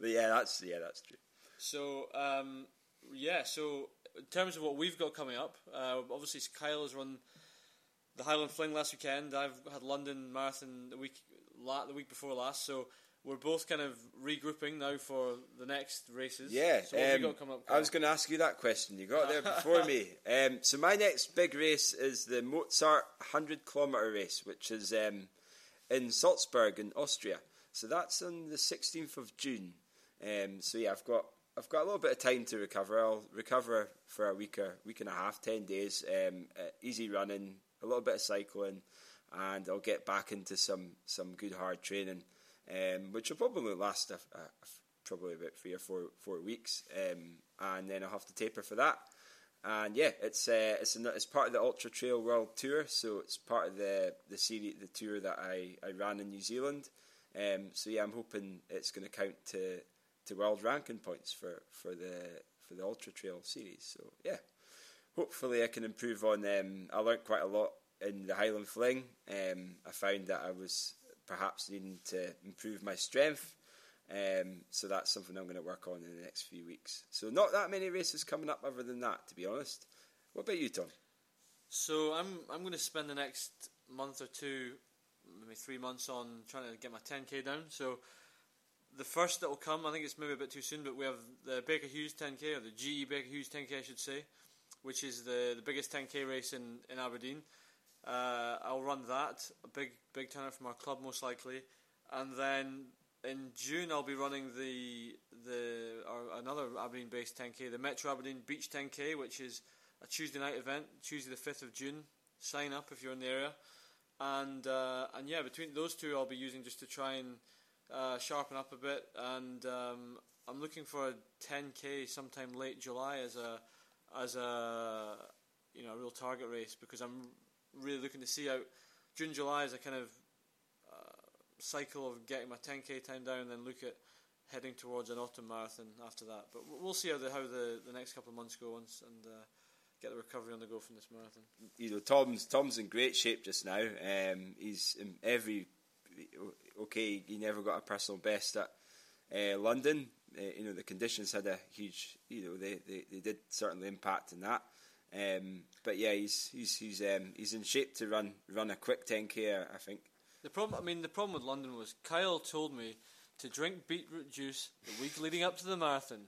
But yeah, that's yeah, that's true. So um, yeah, so in terms of what we've got coming up, uh, obviously Kyle has run the Highland Fling last weekend. I've had London Marathon the week la- the week before last. So we're both kind of regrouping now for the next races. Yeah, so um, up, I was going to ask you that question. You got there before me. Um, so my next big race is the Mozart 100 kilometer race, which is um, in Salzburg in Austria. So that's on the 16th of June. Um, so yeah, I've got I've got a little bit of time to recover. I'll recover for a week or week and a half, ten days, um, uh, easy running, a little bit of cycling, and I'll get back into some some good hard training um, which will probably last a, a, probably about three or four four weeks, um, and then I'll have to taper for that. And yeah, it's uh, it's an, it's part of the Ultra Trail World Tour, so it's part of the the series the tour that I, I ran in New Zealand. Um, so yeah, I'm hoping it's going to count to to world ranking points for, for the for the Ultra Trail series. So yeah, hopefully I can improve on. Um, I learned quite a lot in the Highland Fling. Um, I found that I was perhaps needing to improve my strength. Um, so that's something I'm going to work on in the next few weeks. So not that many races coming up other than that, to be honest. What about you, Tom? So I'm I'm going to spend the next month or two, maybe three months on trying to get my 10k down. So the first that will come, I think it's maybe a bit too soon, but we have the Baker Hughes 10k or the GE Baker Hughes 10k, I should say, which is the the biggest 10k race in in Aberdeen. Uh, I'll run that, a big big turnout from our club most likely, and then in June I'll be running the the our, another Aberdeen-based 10k, the Metro Aberdeen Beach 10k, which is a Tuesday night event, Tuesday the 5th of June. Sign up if you're in the area, and uh, and yeah, between those two I'll be using just to try and uh, sharpen up a bit, and um, I'm looking for a 10k sometime late July as a as a you know a real target race because I'm really looking to see out June, July is a kind of uh, cycle of getting my 10k time down, and then look at heading towards an autumn marathon after that. But we'll see how the how the, the next couple of months go and, and uh, get the recovery on the go from this marathon. You know, Tom's Tom's in great shape just now. Um, he's in every okay. He never got a personal best at uh, London. Uh, you know, the conditions had a huge. You know, they, they, they did certainly impact in that. Um, but yeah, he's he's he's um, he's in shape to run run a quick 10k. I think. The problem, I mean, the problem with London was Kyle told me to drink beetroot juice the week leading up to the marathon.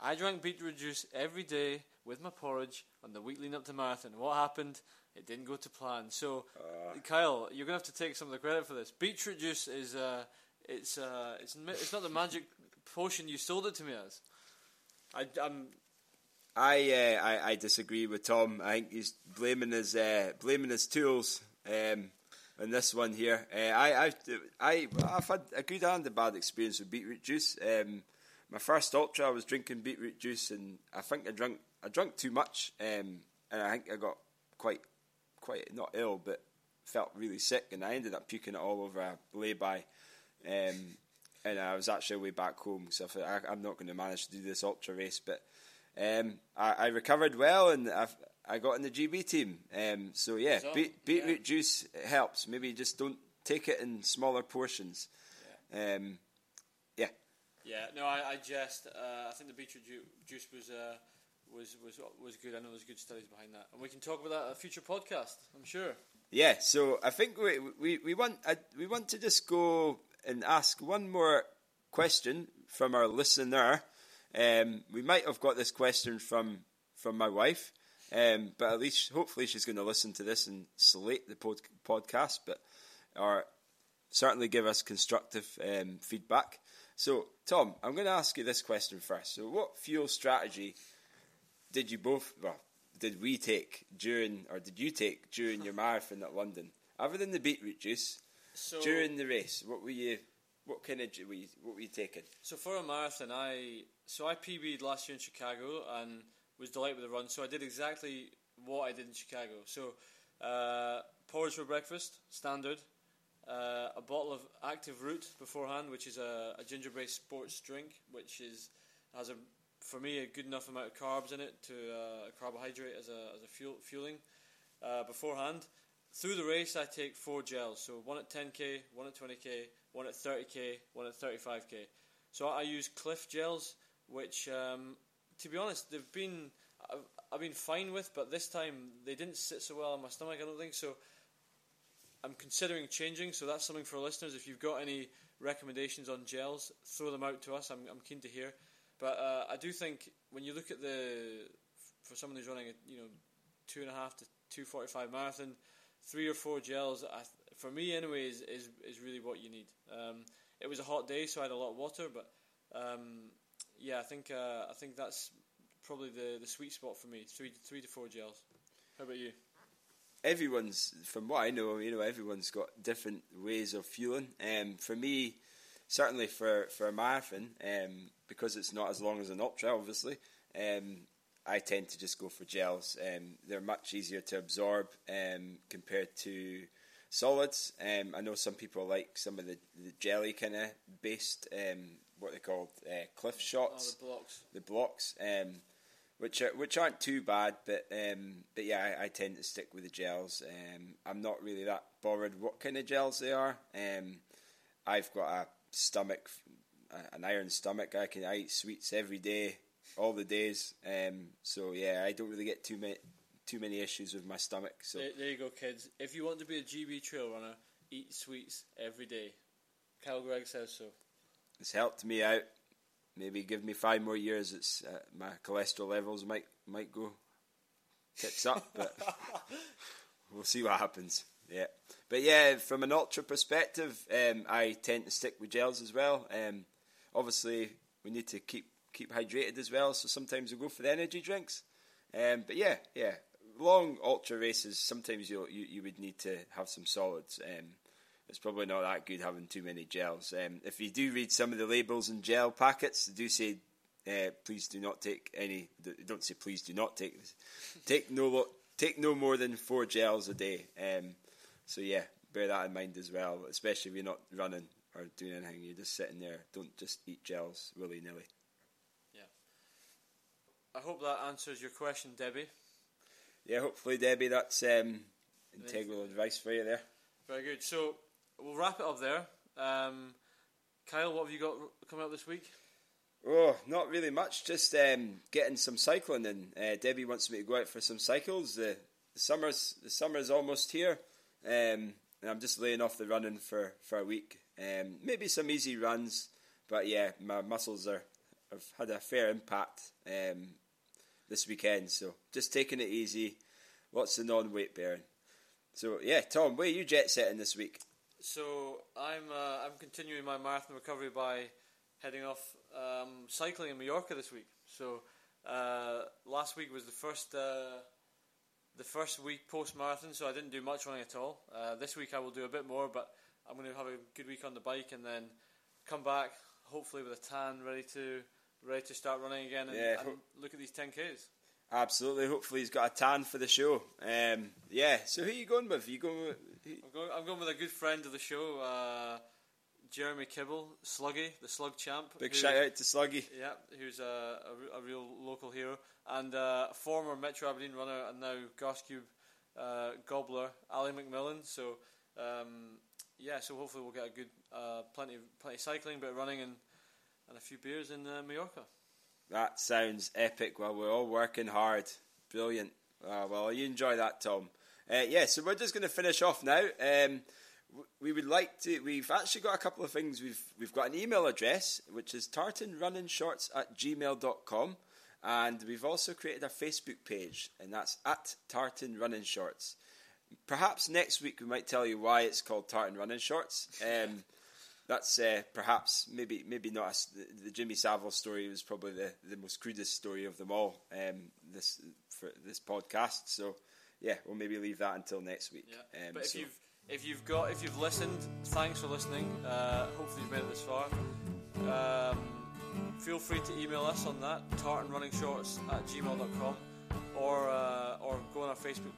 I drank beetroot juice every day with my porridge on the week leading up to the marathon. What happened? It didn't go to plan. So, uh, Kyle, you're gonna have to take some of the credit for this. Beetroot juice is uh, it's uh, it's it's not the magic potion you sold it to me as. I, I'm I, uh, I, I disagree with Tom. I think he's blaming his uh, blaming his tools um, in this one here. Uh, I I've, I I've had a good and a bad experience with beetroot juice. Um, my first ultra, I was drinking beetroot juice, and I think I drank I drank too much, um, and I think I got quite quite not ill, but felt really sick, and I ended up puking it all over a lay-by. Um, and I was actually way back home, so I, am not going to manage to do this ultra race, but um, I, I, recovered well and I've, I got in the GB team. Um, so yeah, be, beetroot yeah. juice helps. Maybe just don't take it in smaller portions. Yeah. Um, yeah. Yeah. No, I, I just uh, I think the beetroot ju- juice was. Uh, was was was good. I know there's good studies behind that, and we can talk about that in a future podcast. I'm sure. Yeah, so I think we we, we want uh, we want to just go and ask one more question from our listener. Um, we might have got this question from from my wife, um, but at least hopefully she's going to listen to this and slate the pod- podcast, but or certainly give us constructive um, feedback. So, Tom, I'm going to ask you this question first. So, what fuel strategy did you both, well, did we take during, or did you take during your marathon at London? Other than the beetroot juice, So during the race, what were you, what kind of, were you, what were you taking? So for a marathon, I so I PB'd last year in Chicago and was delighted with the run. So I did exactly what I did in Chicago. So uh, porridge for breakfast, standard. Uh, a bottle of active root beforehand, which is a, a ginger-based sports drink, which is has a for me a good enough amount of carbs in it to uh, carbohydrate as a as a fuel fueling uh, beforehand. Through the race, I take four gels. So one at 10k, one at 20k, one at 30k, one at 35k. So I use Clif gels, which, um, to be honest, they've been I've, I've been fine with, but this time they didn't sit so well on my stomach. I don't think so. I'm considering changing, so that's something for listeners. If you've got any recommendations on gels, throw them out to us. I'm, I'm keen to hear. But uh, I do think when you look at the for someone who's running a you know two and a half to two forty five marathon, three or four gels, I, for me anyway, is, is is really what you need. Um, it was a hot day, so I had a lot of water, but um, yeah, I think uh, I think that's probably the, the sweet spot for me. Three three to four gels. How about you? everyone's from what I know, you know, everyone's got different ways of fueling. Um, for me, certainly for for a marathon, um, because it's not as long as an ultra, obviously, um, I tend to just go for gels. Um, they're much easier to absorb um, compared to solids. Um, I know some people like some of the, the jelly kind of based, um, what they call uh, Clif Oh, shots the blocks. the blocks, um, which are, which aren't too bad, but um, but yeah, I, I tend to stick with the gels. Um, I'm not really that bothered what kind of gels they are. Um, I've got a stomach, an iron stomach. I can I eat sweets every day, all the days. Um, so yeah, I don't really get too many too many issues with my stomach. So There, there you go, kids. If you want to be a GB trail runner, eat sweets every day. Kyle Greig says so. it's helped me out. Maybe give me five more years. It's uh, my cholesterol levels might might go tits up, but we'll see what happens. Yeah, but yeah, from an ultra perspective, um, I tend to stick with gels as well. Um, obviously, we need to keep keep hydrated as well, so sometimes we go for the energy drinks. Um, but yeah, yeah, long ultra races. Sometimes you you would need to have some solids. Um, it's probably not that good having too many gels. Um, if you do read some of the labels and gel packets, they do say, uh, "Please do not take any." Don't say, "Please do not take this." Take no take no more than four gels a day. Um, so yeah, bear that in mind as well. Especially if you're not running or doing anything, you're just sitting there. Don't just eat gels willy nilly. I hope that answers your question, Debbie. Yeah, hopefully, Debbie, that's um, integral advice for you there. Very good. So we'll wrap it up there. Um, Kyle, what have you got coming up this week? Oh, not really much. Just um, getting some cycling, and uh, Debbie wants me to go out for some cycles. The, the summer's the summer's almost here, um, and I'm just laying off the running for, for a week. Um, maybe some easy runs, but yeah, my muscles are have had a fair impact um, this weekend. So just taking it easy, lots of non-weight bearing. So yeah, Tom, where are you jet setting this week? So I'm uh, I'm continuing my marathon recovery by heading off um, cycling in Mallorca this week. So uh, last week was the first uh, the first week post marathon, so I didn't do much running at all. Uh, this week I will do a bit more, but I'm going to have a good week on the bike and then come back hopefully with a tan, ready to ready to start running again and, Yeah, and look at these 10ks. Absolutely. Hopefully, he's got a tan for the show. Um, yeah. So who are you going with? you going with? Who? I'm going, I'm going with a good friend of the show, uh, Jeremy Kibble, Sluggy, the Slug Champ. Big who- shout out to Sluggy. Yeah, who's a, a, a real local hero and uh, former Metro Aberdeen runner and now Goss Cube uh, gobbler, Ali McMillan. So um, yeah, so hopefully we'll get a good uh, plenty of plenty of cycling, bit of running, and and a few beers in uh, Mallorca. That sounds epic. Well, we're all working hard. Brilliant. Uh, well, you enjoy that, Tom. Uh, yeah, so we're just going to finish off now. Um, we would like to. We've actually got a couple of things. We've we've got an email address which is tartanrunningshorts at gmail.com. and we've also created a Facebook page, and that's at Tartan Running Shorts. Perhaps next week we might tell you why it's called Tartan Running Shorts. Um, that's uh, perhaps maybe maybe not a, the, the Jimmy Savile story was probably the, the most crudest story of them all. Um, this for this podcast, so yeah, we'll maybe leave that until next week. Yeah. Um, but if so- you've if you've got if you've listened, thanks for listening. Uh, hopefully you've made it this far. Um, feel free to email us on that tartanrunningshorts at gmail.com or uh, or go on our Facebook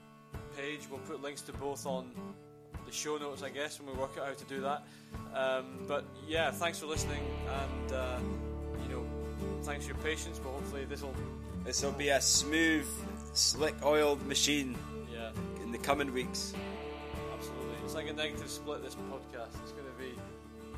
page. We'll put links to both on the show notes, I guess, when we work out how to do that. Um, but yeah, thanks for listening, and uh, you know, thanks for your patience. But hopefully this will, this will be a smooth, slick oiled machine yeah, in the coming weeks. absolutely. It's like a negative split. This podcast. It's going to be.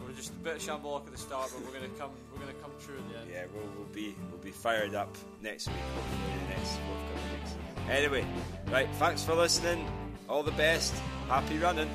We're just a bit shambolic at the start, but we're going to come. We're going to come true at the end. Yeah, we'll, we'll be we'll be fired up next week. Hopefully, the next forthcoming weeks. Anyway, right. Thanks for listening. All the best. Happy running.